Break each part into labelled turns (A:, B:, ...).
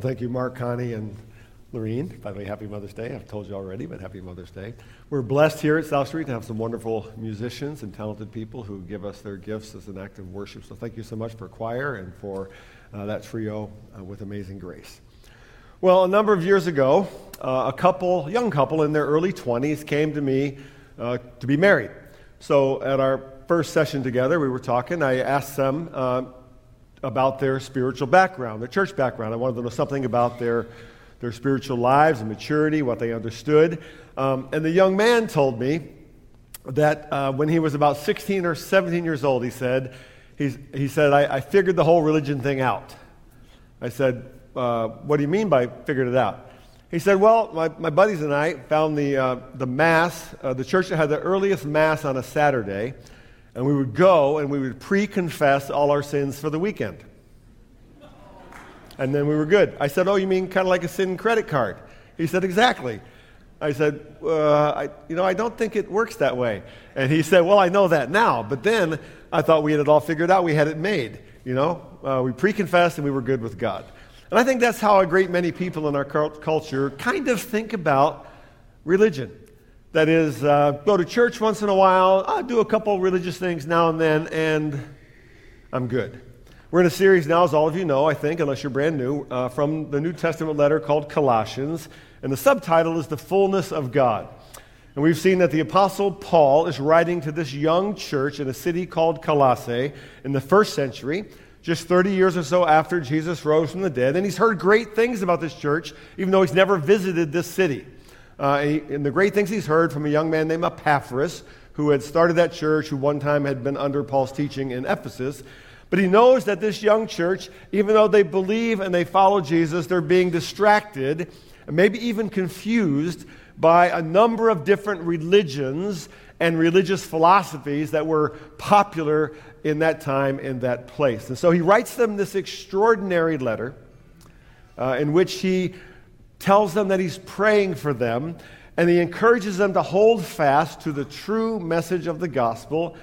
A: Well, thank you, Mark, Connie, and Lorene. By the way, happy Mother's Day. I've told you already, but happy Mother's Day. We're blessed here at South Street to have some wonderful musicians and talented people who give us their gifts as an act of worship. So thank you so much for choir and for uh, that trio uh, with Amazing Grace. Well, a number of years ago, uh, a couple, young couple in their early 20s, came to me uh, to be married. So at our first session together, we were talking. I asked them uh, about their spiritual background, their church background. I wanted to know something about their, their spiritual lives and maturity, what they understood. Um, and the young man told me that uh, when he was about 16 or 17 years old, he said, he's, he said, I, I figured the whole religion thing out. I said, uh, What do you mean by figured it out? He said, Well, my, my buddies and I found the, uh, the Mass, uh, the church that had the earliest Mass on a Saturday and we would go and we would pre confess all our sins for the weekend. And then we were good. I said, Oh, you mean kind of like a sin credit card? He said, Exactly. I said, uh, I, You know, I don't think it works that way. And he said, Well, I know that now. But then I thought we had it all figured out. We had it made. You know, uh, we pre confessed and we were good with God. And I think that's how a great many people in our culture kind of think about religion. That is, uh, go to church once in a while, I do a couple religious things now and then, and I'm good. We're in a series now, as all of you know, I think, unless you're brand new, uh, from the New Testament letter called Colossians, and the subtitle is The Fullness of God. And we've seen that the Apostle Paul is writing to this young church in a city called Colossae in the first century, just 30 years or so after Jesus rose from the dead. And he's heard great things about this church, even though he's never visited this city. Uh, and the great things he's heard from a young man named Epaphras, who had started that church, who one time had been under Paul's teaching in Ephesus. But he knows that this young church, even though they believe and they follow Jesus, they're being distracted and maybe even confused by a number of different religions and religious philosophies that were popular in that time in that place. And so he writes them this extraordinary letter uh, in which he tells them that he's praying for them, and he encourages them to hold fast to the true message of the gospel,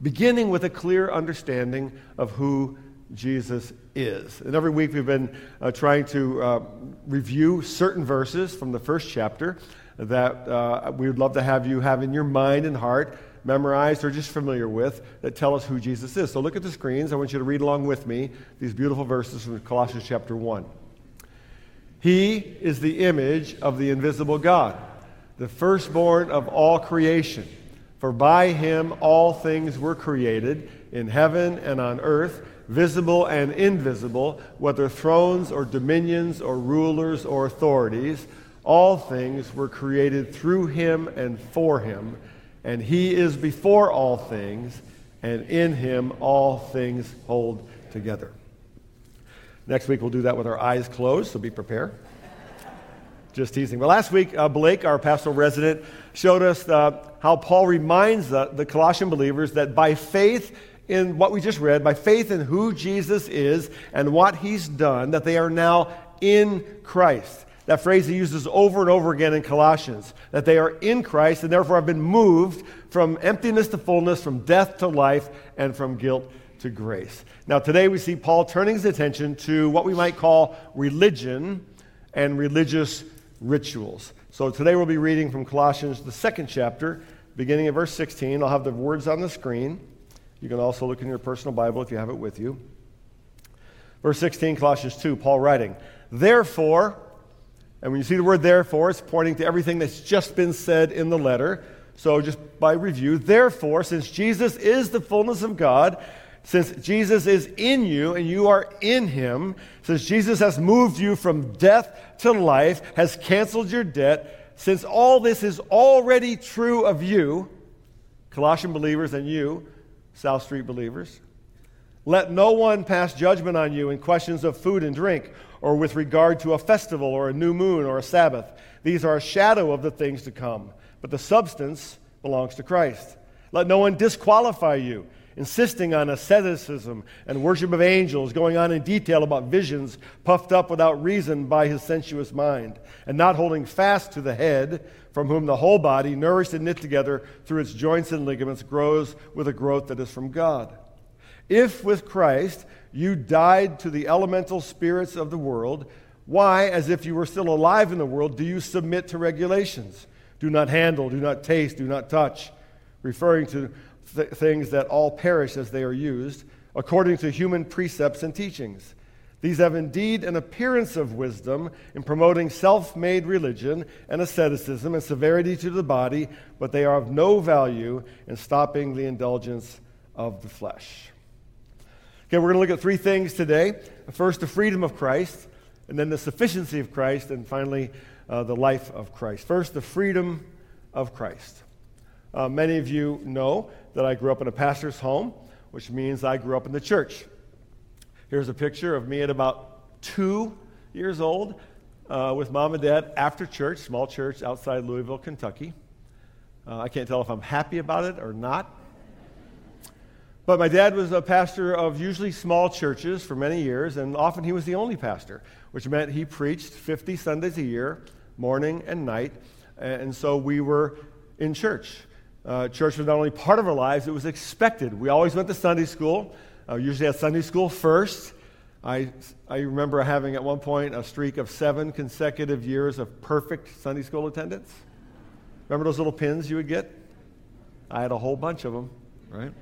A: beginning with a clear understanding of who Jesus is. And every week we've been uh, trying to uh, review certain verses from the first chapter that uh, we would love to have you have in your mind and heart, memorized or just familiar with, that tell us who Jesus is. So look at the screens. I want you to read along with me these beautiful verses from Colossians chapter 1. He is the image of the invisible God, the firstborn of all creation. For by him all things were created, in heaven and on earth, visible and invisible, whether thrones or dominions or rulers or authorities. All things were created through him and for him, and he is before all things, and in him all things hold together. Next week, we'll do that with our eyes closed, so be prepared. Just teasing. But last week, uh, Blake, our pastoral resident, showed us uh, how Paul reminds the, the Colossian believers that by faith in what we just read, by faith in who Jesus is and what he's done, that they are now in Christ. That phrase he uses over and over again in Colossians, that they are in Christ and therefore have been moved from emptiness to fullness, from death to life, and from guilt to grace. Now, today we see Paul turning his attention to what we might call religion and religious rituals. So today we'll be reading from Colossians, the second chapter, beginning at verse 16. I'll have the words on the screen. You can also look in your personal Bible if you have it with you. Verse 16, Colossians 2, Paul writing, Therefore, and when you see the word therefore, it's pointing to everything that's just been said in the letter. So, just by review, therefore, since Jesus is the fullness of God, since Jesus is in you and you are in him, since Jesus has moved you from death to life, has canceled your debt, since all this is already true of you, Colossian believers and you, South Street believers, let no one pass judgment on you in questions of food and drink, or with regard to a festival, or a new moon, or a Sabbath. These are a shadow of the things to come, but the substance belongs to Christ. Let no one disqualify you insisting on asceticism and worship of angels, going on in detail about visions puffed up without reason by his sensuous mind, and not holding fast to the head, from whom the whole body, nourished and knit together through its joints and ligaments, grows with a growth that is from God. If with Christ you died to the elemental spirits of the world, Why, as if you were still alive in the world, do you submit to regulations? Do not handle, do not taste, do not touch, referring to th- things that all perish as they are used, according to human precepts and teachings. These have indeed an appearance of wisdom in promoting self made religion and asceticism and severity to the body, but they are of no value in stopping the indulgence of the flesh. Okay, we're going to look at three things today. First, the freedom of Christ, and then the sufficiency of Christ, and finally, uh, the life of Christ. First, the freedom of Christ. Uh, many of you know that I grew up in a pastor's home, which means I grew up in the church. Here's a picture of me at about two years old uh, with mom and dad after church, small church outside Louisville, Kentucky. Uh, I can't tell if I'm happy about it or not. But my dad was a pastor of usually small churches for many years, and often he was the only pastor, which meant he preached 50 Sundays a year, morning and night. And so we were in church. Uh, church was not only part of our lives, it was expected. We always went to Sunday school. Uh, usually at Sunday school first. I, I remember having at one point a streak of seven consecutive years of perfect Sunday school attendance. Remember those little pins you would get? I had a whole bunch of them, right?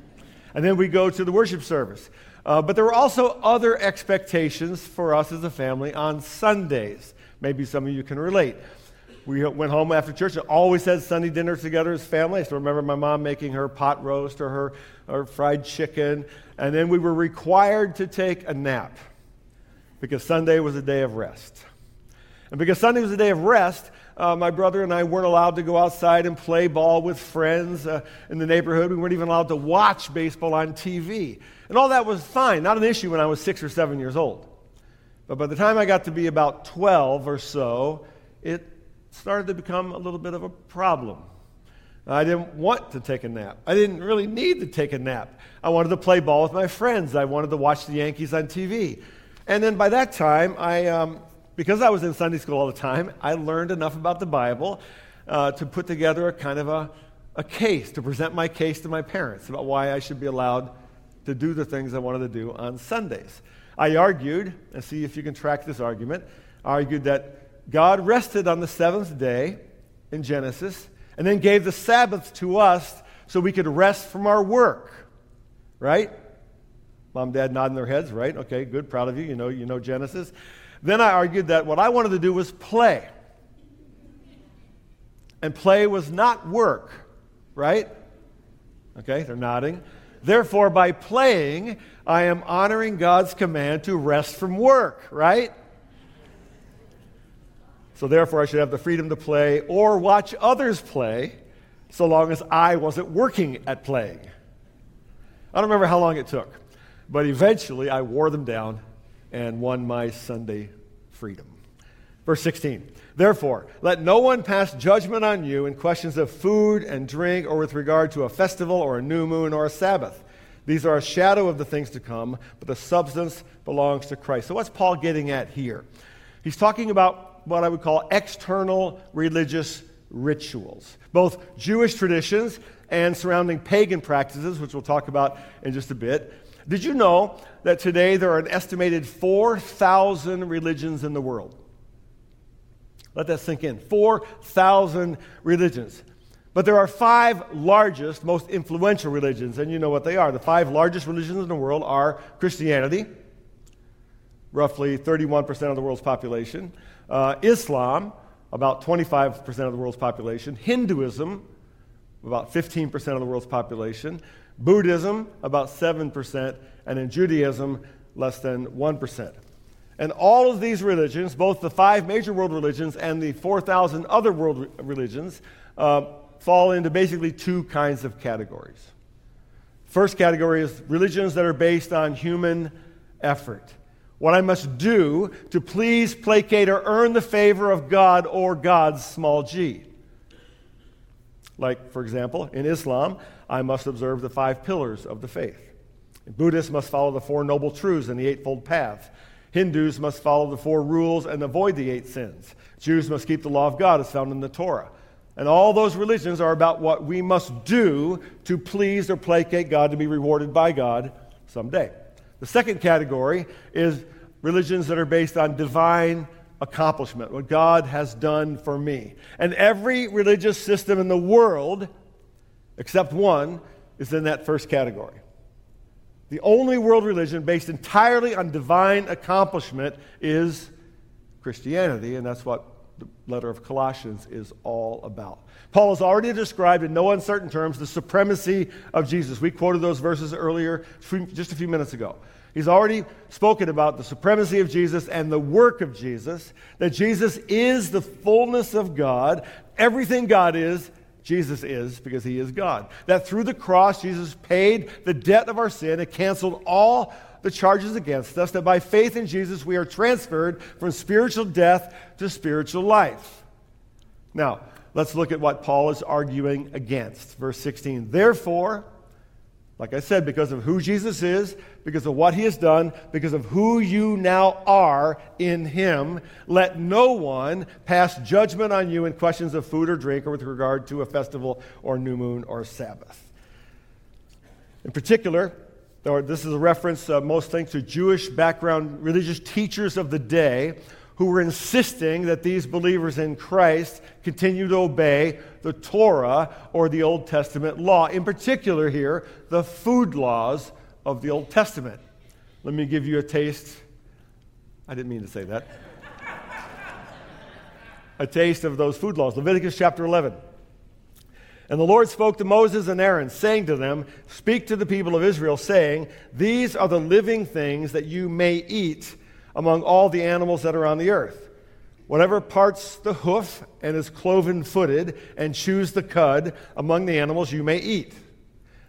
A: And then we go to the worship service. Uh, but there were also other expectations for us as a family on Sundays. Maybe some of you can relate. We went home after church and always had Sunday dinner together as family. I still remember my mom making her pot roast or her, her fried chicken. And then we were required to take a nap because Sunday was a day of rest. And because Sunday was a day of rest, uh, my brother and I weren't allowed to go outside and play ball with friends uh, in the neighborhood. We weren't even allowed to watch baseball on TV. And all that was fine, not an issue when I was six or seven years old. But by the time I got to be about 12 or so, it started to become a little bit of a problem. I didn't want to take a nap. I didn't really need to take a nap. I wanted to play ball with my friends. I wanted to watch the Yankees on TV. And then by that time, I, um, because I was in Sunday school all the time, I learned enough about the Bible uh, to put together a kind of a, a case, to present my case to my parents about why I should be allowed to do the things I wanted to do on Sundays. I argued, and see if you can track this argument, I argued that God rested on the seventh day in Genesis and then gave the Sabbath to us so we could rest from our work. Right? Mom, dad nodding their heads, right? Okay, good, proud of you. You know, you know Genesis. Then I argued that what I wanted to do was play. And play was not work, right? Okay, they're nodding. Therefore, by playing, I am honoring God's command to rest from work, right? So therefore, I should have the freedom to play or watch others play so long as I wasn't working at playing. I don't remember how long it took, but eventually I wore them down and won my Sunday freedom. Verse 16. Therefore, let no one pass judgment on you in questions of food and drink or with regard to a festival or a new moon or a Sabbath. These are a shadow of the things to come, but the substance belongs to Christ. So, what's Paul getting at here? He's talking about what I would call external religious rituals, both Jewish traditions and surrounding pagan practices, which we'll talk about in just a bit. Did you know that today there are an estimated 4,000 religions in the world? Let that sink in. 4,000 religions. But there are five largest, most influential religions, and you know what they are. The five largest religions in the world are Christianity, roughly 31% of the world's population, uh, Islam, about 25% of the world's population. Hinduism, about 15% of the world's population. Buddhism, about 7%. And in Judaism, less than 1%. And all of these religions, both the five major world religions and the 4,000 other world religions, uh, fall into basically two kinds of categories. First category is religions that are based on human effort what I must do to please, placate, or earn the favor of God or God's small g. Like, for example, in Islam, I must observe the five pillars of the faith. Buddhists must follow the Four Noble Truths and the Eightfold Path. Hindus must follow the four rules and avoid the eight sins. Jews must keep the law of God as found in the Torah. And all those religions are about what we must do to please or placate God to be rewarded by God someday. The second category is religions that are based on divine accomplishment, what God has done for me. And every religious system in the world, except one, is in that first category. The only world religion based entirely on divine accomplishment is Christianity, and that's what the letter of Colossians is all about. Paul has already described in no uncertain terms the supremacy of Jesus. We quoted those verses earlier, just a few minutes ago. He's already spoken about the supremacy of Jesus and the work of Jesus, that Jesus is the fullness of God. Everything God is, Jesus is because he is God. That through the cross, Jesus paid the debt of our sin and canceled all the charges against us, that by faith in Jesus, we are transferred from spiritual death to spiritual life. Now, let's look at what Paul is arguing against. Verse 16. Therefore, like I said, because of who Jesus is, because of what he has done, because of who you now are in him, let no one pass judgment on you in questions of food or drink or with regard to a festival or new moon or Sabbath. In particular, this is a reference, uh, most thanks to Jewish background religious teachers of the day who were insisting that these believers in Christ continue to obey the Torah or the Old Testament law. In particular, here, the food laws of the Old Testament. Let me give you a taste. I didn't mean to say that. a taste of those food laws. Leviticus chapter 11. And the Lord spoke to Moses and Aaron, saying to them, Speak to the people of Israel, saying, These are the living things that you may eat among all the animals that are on the earth. Whatever parts the hoof and is cloven footed and chews the cud among the animals you may eat.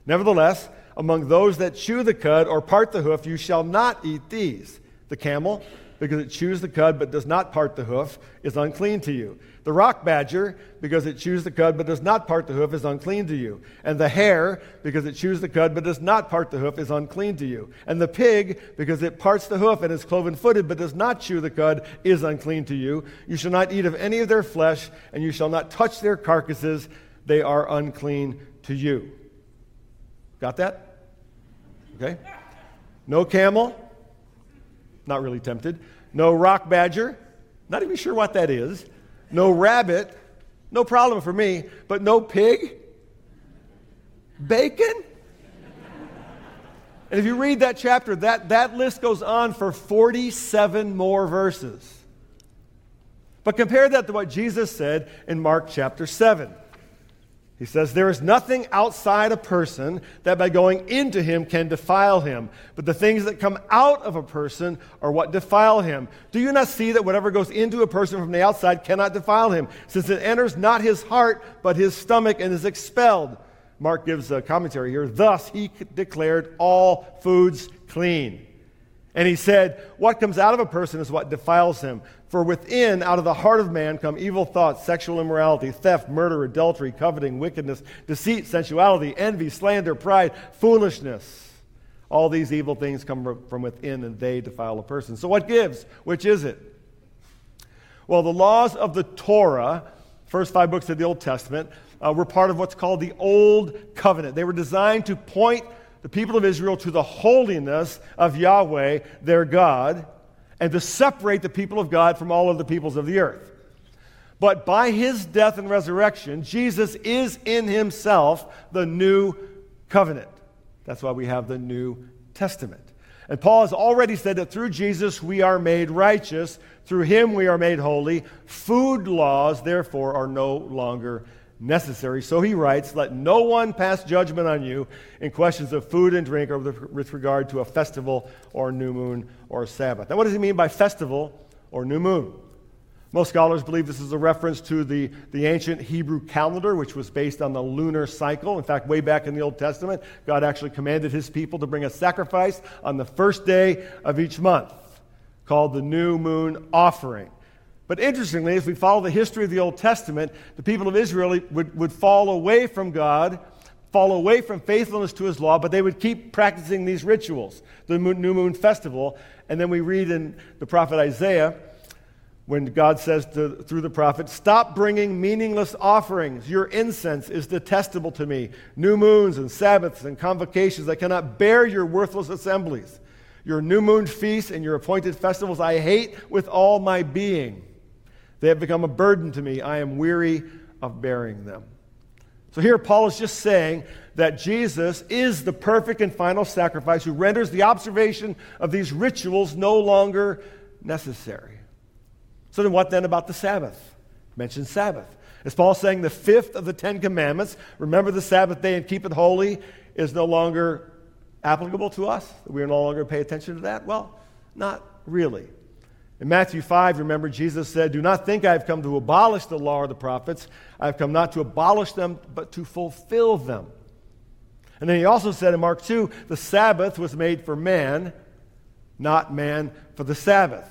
A: Nevertheless, among those that chew the cud or part the hoof, you shall not eat these the camel, because it chews the cud but does not part the hoof, is unclean to you. The rock badger, because it chews the cud but does not part the hoof, is unclean to you. And the hare, because it chews the cud but does not part the hoof, is unclean to you. And the pig, because it parts the hoof and is cloven footed but does not chew the cud, is unclean to you. You shall not eat of any of their flesh, and you shall not touch their carcasses. They are unclean to you. Got that? Okay? No camel. Not really tempted. No rock badger. Not even sure what that is no rabbit, no problem for me, but no pig? Bacon? And if you read that chapter, that, that list goes on for 47 more verses. But compare that to what Jesus said in Mark chapter 7. He says, There is nothing outside a person that by going into him can defile him, but the things that come out of a person are what defile him. Do you not see that whatever goes into a person from the outside cannot defile him, since it enters not his heart, but his stomach and is expelled? Mark gives a commentary here. Thus he declared all foods clean. And he said, What comes out of a person is what defiles him. For within, out of the heart of man, come evil thoughts, sexual immorality, theft, murder, adultery, coveting, wickedness, deceit, sensuality, envy, slander, pride, foolishness. All these evil things come from within and they defile a person. So, what gives? Which is it? Well, the laws of the Torah, first five books of the Old Testament, uh, were part of what's called the Old Covenant. They were designed to point the people of Israel to the holiness of Yahweh, their God and to separate the people of God from all of the peoples of the earth. But by his death and resurrection, Jesus is in himself the new covenant. That's why we have the New Testament. And Paul has already said that through Jesus we are made righteous, through him we are made holy. Food laws, therefore, are no longer necessary. So he writes, Let no one pass judgment on you in questions of food and drink or with regard to a festival or new moon or Sabbath. Now, what does he mean by festival or new moon? Most scholars believe this is a reference to the, the ancient Hebrew calendar, which was based on the lunar cycle. In fact, way back in the Old Testament, God actually commanded his people to bring a sacrifice on the first day of each month, called the new moon offering. But interestingly, if we follow the history of the Old Testament, the people of Israel would, would fall away from God, fall away from faithfulness to his law, but they would keep practicing these rituals, the new moon festival. And then we read in the prophet Isaiah, when God says to, through the prophet, Stop bringing meaningless offerings. Your incense is detestable to me. New moons and Sabbaths and convocations, I cannot bear your worthless assemblies. Your new moon feasts and your appointed festivals I hate with all my being. They have become a burden to me. I am weary of bearing them. So here, Paul is just saying that Jesus is the perfect and final sacrifice who renders the observation of these rituals no longer necessary. So then, what then about the Sabbath? Mention Sabbath. Is Paul saying the fifth of the Ten Commandments, remember the Sabbath day and keep it holy, is no longer applicable to us? We are no longer to pay attention to that? Well, not really. In Matthew 5, remember, Jesus said, Do not think I have come to abolish the law or the prophets. I have come not to abolish them, but to fulfill them. And then he also said in Mark 2, the Sabbath was made for man, not man for the Sabbath.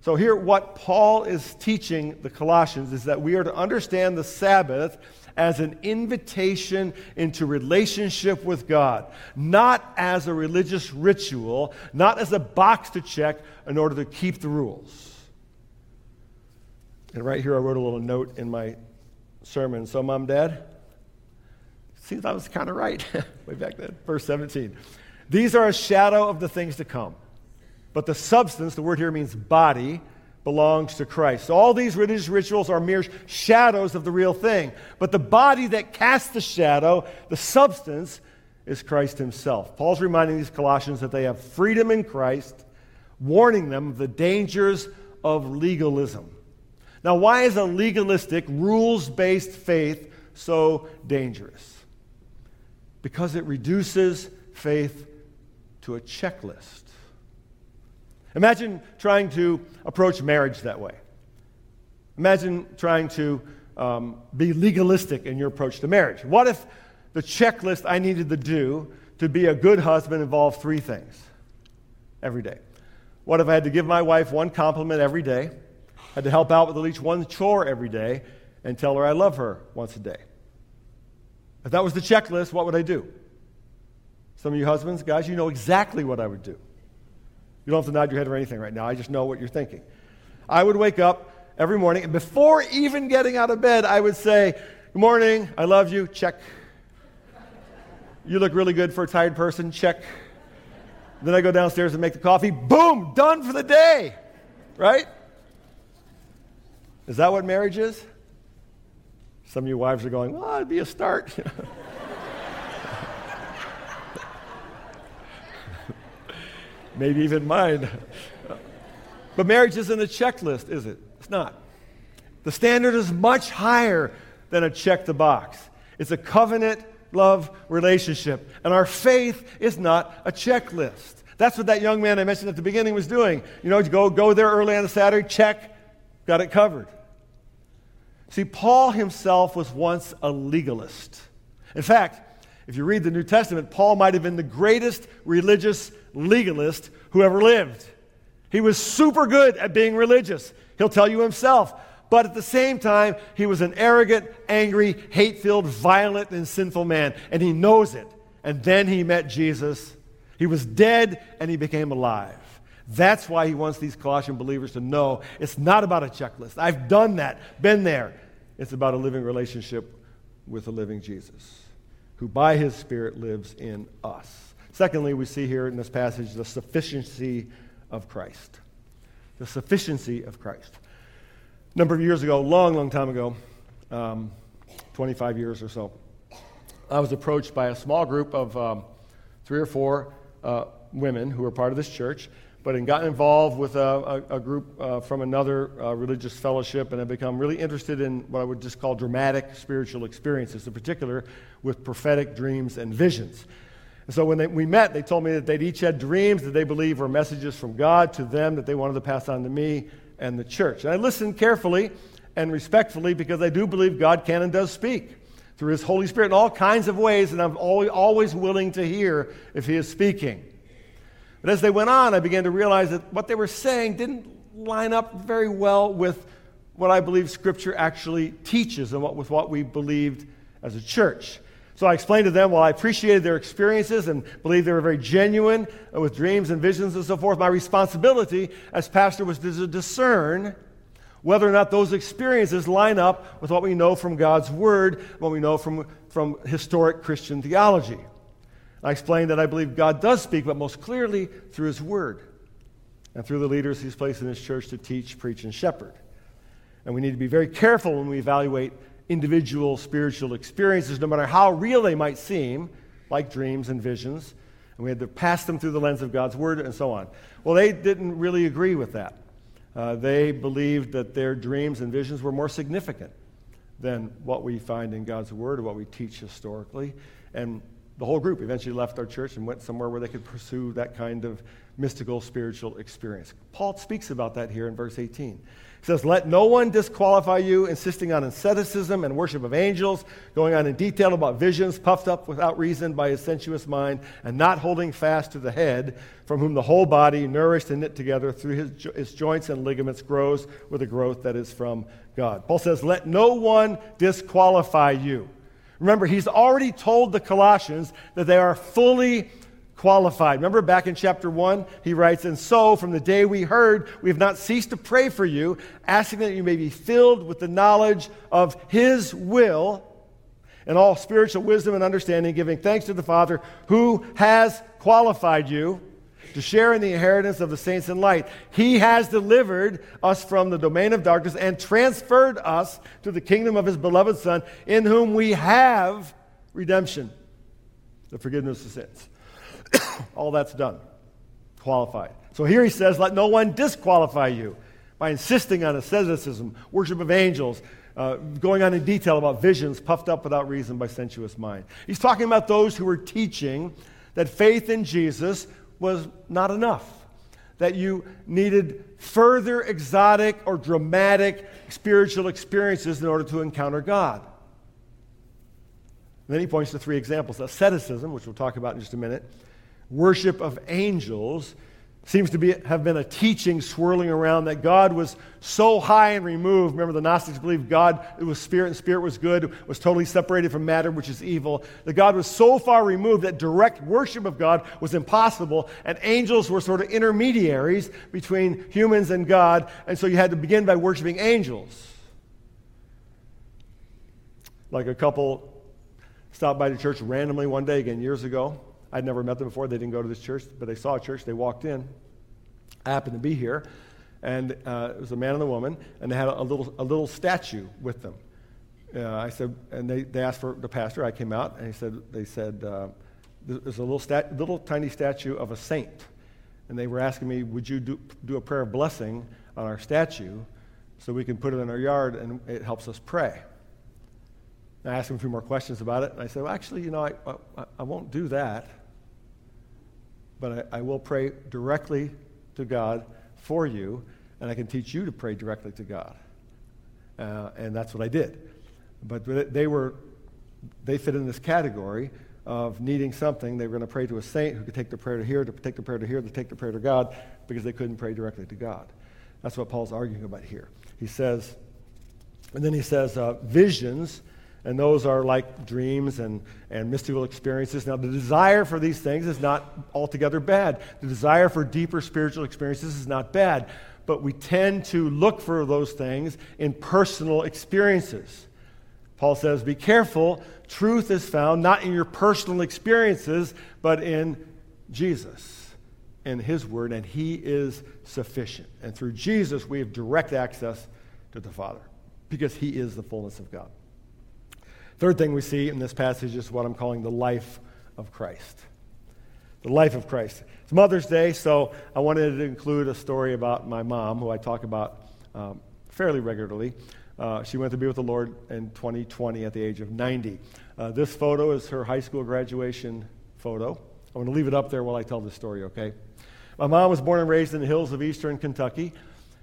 A: So, here, what Paul is teaching the Colossians is that we are to understand the Sabbath as an invitation into relationship with God, not as a religious ritual, not as a box to check in order to keep the rules. And right here, I wrote a little note in my sermon. So, mom, dad, seems I was kind of right way back then. Verse 17. These are a shadow of the things to come. But the substance, the word here means body, belongs to Christ. So all these religious rituals are mere shadows of the real thing. But the body that casts the shadow, the substance, is Christ himself. Paul's reminding these Colossians that they have freedom in Christ, warning them of the dangers of legalism. Now, why is a legalistic, rules based faith so dangerous? Because it reduces faith to a checklist. Imagine trying to approach marriage that way. Imagine trying to um, be legalistic in your approach to marriage. What if the checklist I needed to do to be a good husband involved three things every day? What if I had to give my wife one compliment every day, had to help out with at least one chore every day, and tell her I love her once a day? If that was the checklist, what would I do? Some of you husbands, guys, you know exactly what I would do. You don't have to nod your head or anything right now. I just know what you're thinking. I would wake up every morning, and before even getting out of bed, I would say, Good morning, I love you, check. You look really good for a tired person, check. Then I go downstairs and make the coffee, boom, done for the day, right? Is that what marriage is? Some of you wives are going, Well, it'd be a start. maybe even mine. But marriage isn't a checklist, is it? It's not. The standard is much higher than a check the box. It's a covenant love relationship. And our faith is not a checklist. That's what that young man I mentioned at the beginning was doing. You know, go, go there early on a Saturday, check, got it covered. See, Paul himself was once a legalist. In fact, if you read the New Testament, Paul might have been the greatest religious legalist who ever lived. He was super good at being religious. He'll tell you himself. But at the same time, he was an arrogant, angry, hate filled, violent, and sinful man. And he knows it. And then he met Jesus. He was dead and he became alive. That's why he wants these Colossian believers to know it's not about a checklist. I've done that, been there. It's about a living relationship with the living Jesus who by his Spirit lives in us. Secondly, we see here in this passage the sufficiency of Christ. The sufficiency of Christ. A number of years ago, long, long time ago, um, 25 years or so, I was approached by a small group of um, three or four uh, women who were part of this church but had gotten involved with a, a, a group uh, from another uh, religious fellowship and had become really interested in what I would just call dramatic spiritual experiences, in particular with prophetic dreams and visions. And so when they, we met, they told me that they'd each had dreams that they believed were messages from God to them that they wanted to pass on to me and the church. And I listened carefully and respectfully because I do believe God can and does speak through His Holy Spirit in all kinds of ways, and I'm always willing to hear if He is speaking. But as they went on, I began to realize that what they were saying didn't line up very well with what I believe Scripture actually teaches and what, with what we believed as a church. So I explained to them, while I appreciated their experiences and believed they were very genuine with dreams and visions and so forth, my responsibility as pastor was to discern whether or not those experiences line up with what we know from God's Word, what we know from, from historic Christian theology. I explained that I believe God does speak, but most clearly through His Word and through the leaders He's placed in His church to teach, preach, and shepherd. And we need to be very careful when we evaluate individual spiritual experiences, no matter how real they might seem, like dreams and visions. And we had to pass them through the lens of God's Word and so on. Well, they didn't really agree with that. Uh, they believed that their dreams and visions were more significant than what we find in God's Word or what we teach historically. And the whole group eventually left our church and went somewhere where they could pursue that kind of mystical spiritual experience. Paul speaks about that here in verse 18. He says, Let no one disqualify you, insisting on asceticism and worship of angels, going on in detail about visions, puffed up without reason by his sensuous mind, and not holding fast to the head, from whom the whole body, nourished and knit together through his, his joints and ligaments, grows with a growth that is from God. Paul says, Let no one disqualify you. Remember, he's already told the Colossians that they are fully qualified. Remember back in chapter 1, he writes, And so, from the day we heard, we have not ceased to pray for you, asking that you may be filled with the knowledge of his will and all spiritual wisdom and understanding, giving thanks to the Father who has qualified you to share in the inheritance of the saints in light. He has delivered us from the domain of darkness and transferred us to the kingdom of his beloved Son, in whom we have redemption, the forgiveness of sins. All that's done. Qualified. So here he says, let no one disqualify you by insisting on asceticism, worship of angels, uh, going on in detail about visions puffed up without reason by sensuous mind. He's talking about those who were teaching that faith in Jesus was not enough, that you needed further exotic or dramatic spiritual experiences in order to encounter God. And then he points to three examples asceticism, which we'll talk about in just a minute, worship of angels seems to be, have been a teaching swirling around that God was so high and removed. Remember, the Gnostics believed God it was spirit and spirit was good, was totally separated from matter, which is evil. That God was so far removed that direct worship of God was impossible, and angels were sort of intermediaries between humans and God, and so you had to begin by worshiping angels. Like a couple stopped by the church randomly one day, again, years ago I'd never met them before. They didn't go to this church, but they saw a church. They walked in. I happened to be here, and uh, it was a man and a woman, and they had a, little, a little statue with them. Uh, I said, and they, they asked for the pastor. I came out, and he said, they said, uh, there's a little, stat, little tiny statue of a saint. And they were asking me, would you do, do a prayer of blessing on our statue so we can put it in our yard and it helps us pray? I asked him a few more questions about it, and I said, well, actually, you know, I, I, I won't do that but I, I, will pray directly to God for you, and I can teach you to pray directly to God. Uh, and that's what I did. But they were, they fit in this category of needing something. They were going to pray to a saint who could take the prayer to here, to take the prayer to here, to take the prayer to God, because they couldn't pray directly to God. That's what Paul's arguing about here. He says, and then he says, uh, visions and those are like dreams and, and mystical experiences. Now, the desire for these things is not altogether bad. The desire for deeper spiritual experiences is not bad. But we tend to look for those things in personal experiences. Paul says, Be careful. Truth is found not in your personal experiences, but in Jesus, in His Word, and He is sufficient. And through Jesus, we have direct access to the Father because He is the fullness of God. Third thing we see in this passage is what I'm calling the life of Christ. The life of Christ. It's Mother's Day, so I wanted to include a story about my mom, who I talk about um, fairly regularly. Uh, she went to be with the Lord in 2020 at the age of 90. Uh, this photo is her high school graduation photo. I'm going to leave it up there while I tell this story, okay? My mom was born and raised in the hills of eastern Kentucky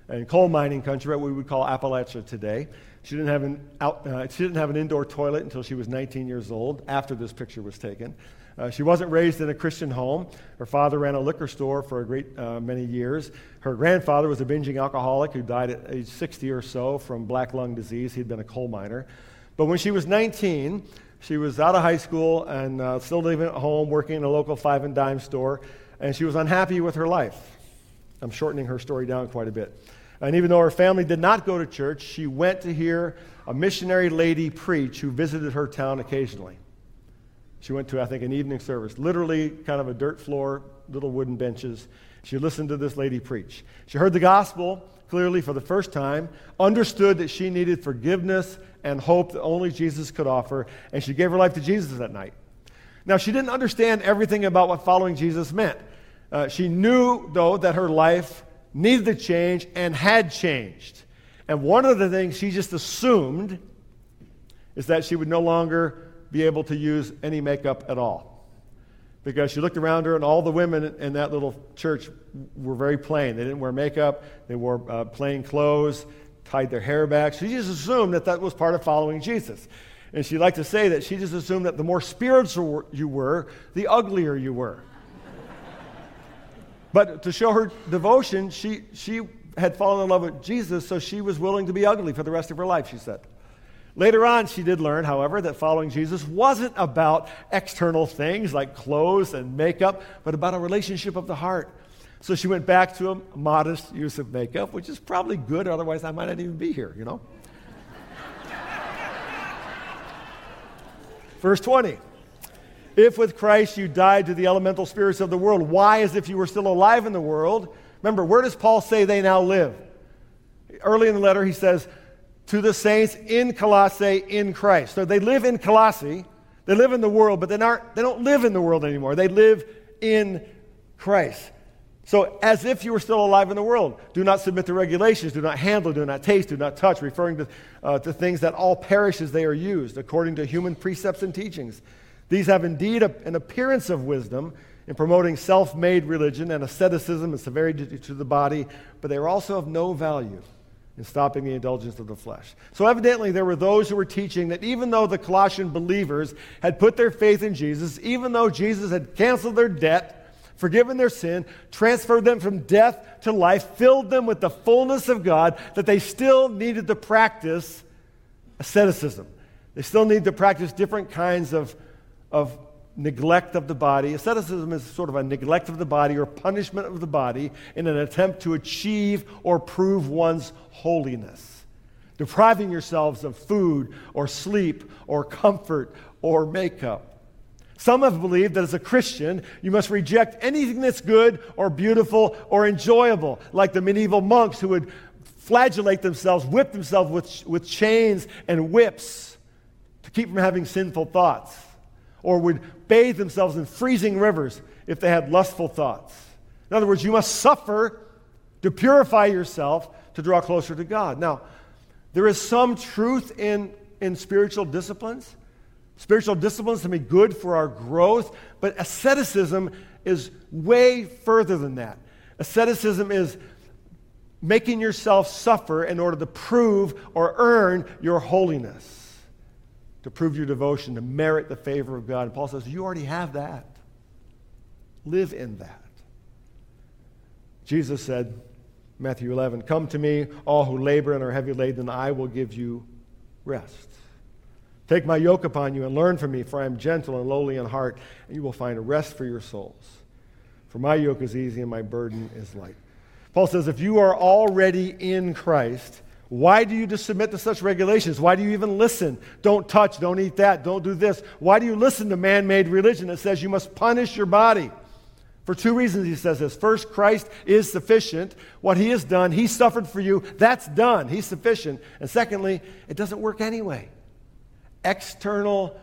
A: in coal mining country, what we would call Appalachia today. She didn't have an, out, uh, she didn't have an indoor toilet until she was 19 years old, after this picture was taken. Uh, she wasn't raised in a Christian home. Her father ran a liquor store for a great uh, many years. Her grandfather was a binging alcoholic who died at age 60 or so from black lung disease. He'd been a coal miner. But when she was 19, she was out of high school and uh, still living at home, working in a local five and dime store, and she was unhappy with her life. I'm shortening her story down quite a bit. And even though her family did not go to church, she went to hear a missionary lady preach who visited her town occasionally. She went to, I think, an evening service, literally kind of a dirt floor, little wooden benches. She listened to this lady preach. She heard the gospel clearly for the first time, understood that she needed forgiveness and hope that only Jesus could offer, and she gave her life to Jesus that night. Now, she didn't understand everything about what following Jesus meant. Uh, she knew, though, that her life needed to change and had changed. And one of the things she just assumed is that she would no longer be able to use any makeup at all. Because she looked around her, and all the women in that little church were very plain. They didn't wear makeup, they wore uh, plain clothes, tied their hair back. She just assumed that that was part of following Jesus. And she liked to say that she just assumed that the more spiritual you were, the uglier you were. But to show her devotion, she, she had fallen in love with Jesus, so she was willing to be ugly for the rest of her life, she said. Later on, she did learn, however, that following Jesus wasn't about external things like clothes and makeup, but about a relationship of the heart. So she went back to a modest use of makeup, which is probably good, otherwise, I might not even be here, you know? Verse 20. If with Christ you died to the elemental spirits of the world, why, as if you were still alive in the world? Remember, where does Paul say they now live? Early in the letter, he says, to the saints in Colossae in Christ. So they live in Colossae, they live in the world, but they, aren't, they don't live in the world anymore. They live in Christ. So, as if you were still alive in the world, do not submit to regulations, do not handle, do not taste, do not touch, referring to, uh, to things that all perish as they are used, according to human precepts and teachings. These have indeed a, an appearance of wisdom in promoting self made religion and asceticism and severity to the body, but they are also of no value in stopping the indulgence of the flesh. So, evidently, there were those who were teaching that even though the Colossian believers had put their faith in Jesus, even though Jesus had canceled their debt, forgiven their sin, transferred them from death to life, filled them with the fullness of God, that they still needed to practice asceticism. They still need to practice different kinds of, of neglect of the body. Asceticism is sort of a neglect of the body or punishment of the body in an attempt to achieve or prove one's holiness. Depriving yourselves of food or sleep or comfort or makeup. Some have believed that as a Christian, you must reject anything that's good or beautiful or enjoyable, like the medieval monks who would flagellate themselves, whip themselves with, with chains and whips to keep from having sinful thoughts or would bathe themselves in freezing rivers if they had lustful thoughts. In other words, you must suffer to purify yourself to draw closer to God. Now, there is some truth in, in spiritual disciplines. Spiritual disciplines can be good for our growth, but asceticism is way further than that. Asceticism is making yourself suffer in order to prove or earn your holiness to prove your devotion, to merit the favor of God. And Paul says, You already have that. Live in that. Jesus said, Matthew 11, Come to me, all who labor and are heavy laden, and I will give you rest. Take my yoke upon you and learn from me, for I am gentle and lowly in heart, and you will find rest for your souls. For my yoke is easy and my burden is light. Paul says, If you are already in Christ, why do you just submit to such regulations? Why do you even listen? Don't touch, don't eat that, don't do this. Why do you listen to man made religion that says you must punish your body? For two reasons, he says this. First, Christ is sufficient. What he has done, he suffered for you. That's done. He's sufficient. And secondly, it doesn't work anyway. External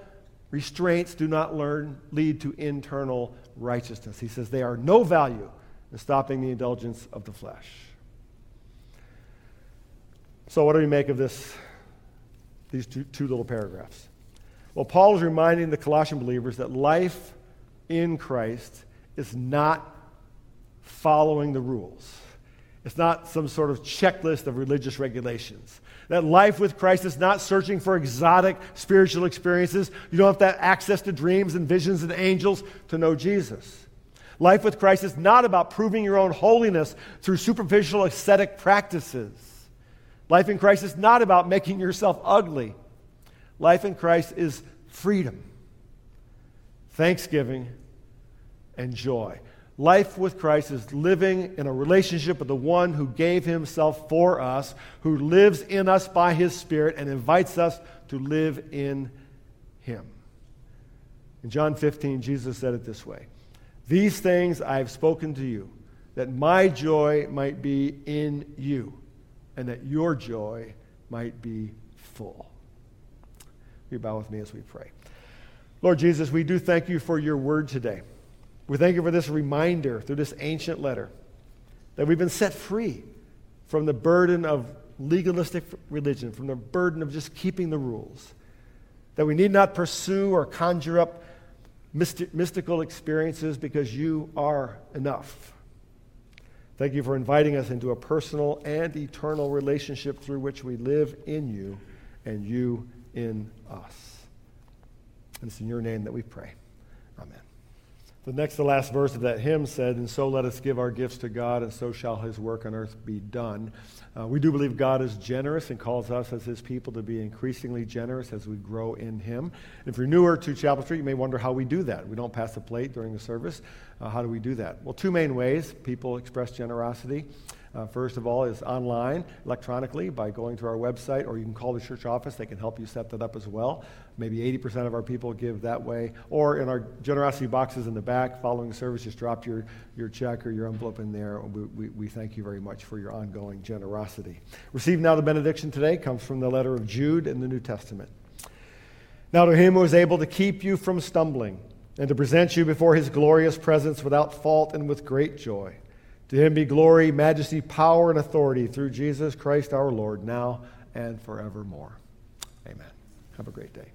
A: restraints do not learn, lead to internal righteousness. He says they are no value in stopping the indulgence of the flesh. So, what do we make of this, these two, two little paragraphs? Well, Paul is reminding the Colossian believers that life in Christ is not following the rules. It's not some sort of checklist of religious regulations. That life with Christ is not searching for exotic spiritual experiences. You don't have to have access to dreams and visions and angels to know Jesus. Life with Christ is not about proving your own holiness through superficial ascetic practices. Life in Christ is not about making yourself ugly. Life in Christ is freedom, thanksgiving, and joy. Life with Christ is living in a relationship with the one who gave himself for us, who lives in us by his Spirit, and invites us to live in him. In John 15, Jesus said it this way These things I have spoken to you, that my joy might be in you, and that your joy might be full. You bow with me as we pray. Lord Jesus, we do thank you for your word today. We thank you for this reminder through this ancient letter that we've been set free from the burden of legalistic religion, from the burden of just keeping the rules. That we need not pursue or conjure up mystical experiences because you are enough. Thank you for inviting us into a personal and eternal relationship through which we live in you and you in us. And it's in your name that we pray. Amen. The next to last verse of that hymn said, And so let us give our gifts to God, and so shall his work on earth be done. Uh, we do believe God is generous and calls us as his people to be increasingly generous as we grow in him. If you're newer to Chapel Street, you may wonder how we do that. We don't pass the plate during the service. Uh, how do we do that? Well, two main ways people express generosity. Uh, first of all, is online, electronically, by going to our website, or you can call the church office. They can help you set that up as well. Maybe 80% of our people give that way. Or in our generosity boxes in the back, following the service, just drop your, your check or your envelope in there. We, we, we thank you very much for your ongoing generosity. Receive now the benediction today comes from the letter of Jude in the New Testament. Now, to him who is able to keep you from stumbling and to present you before his glorious presence without fault and with great joy. To him be glory, majesty, power, and authority through Jesus Christ our Lord, now and forevermore. Amen. Have a great day.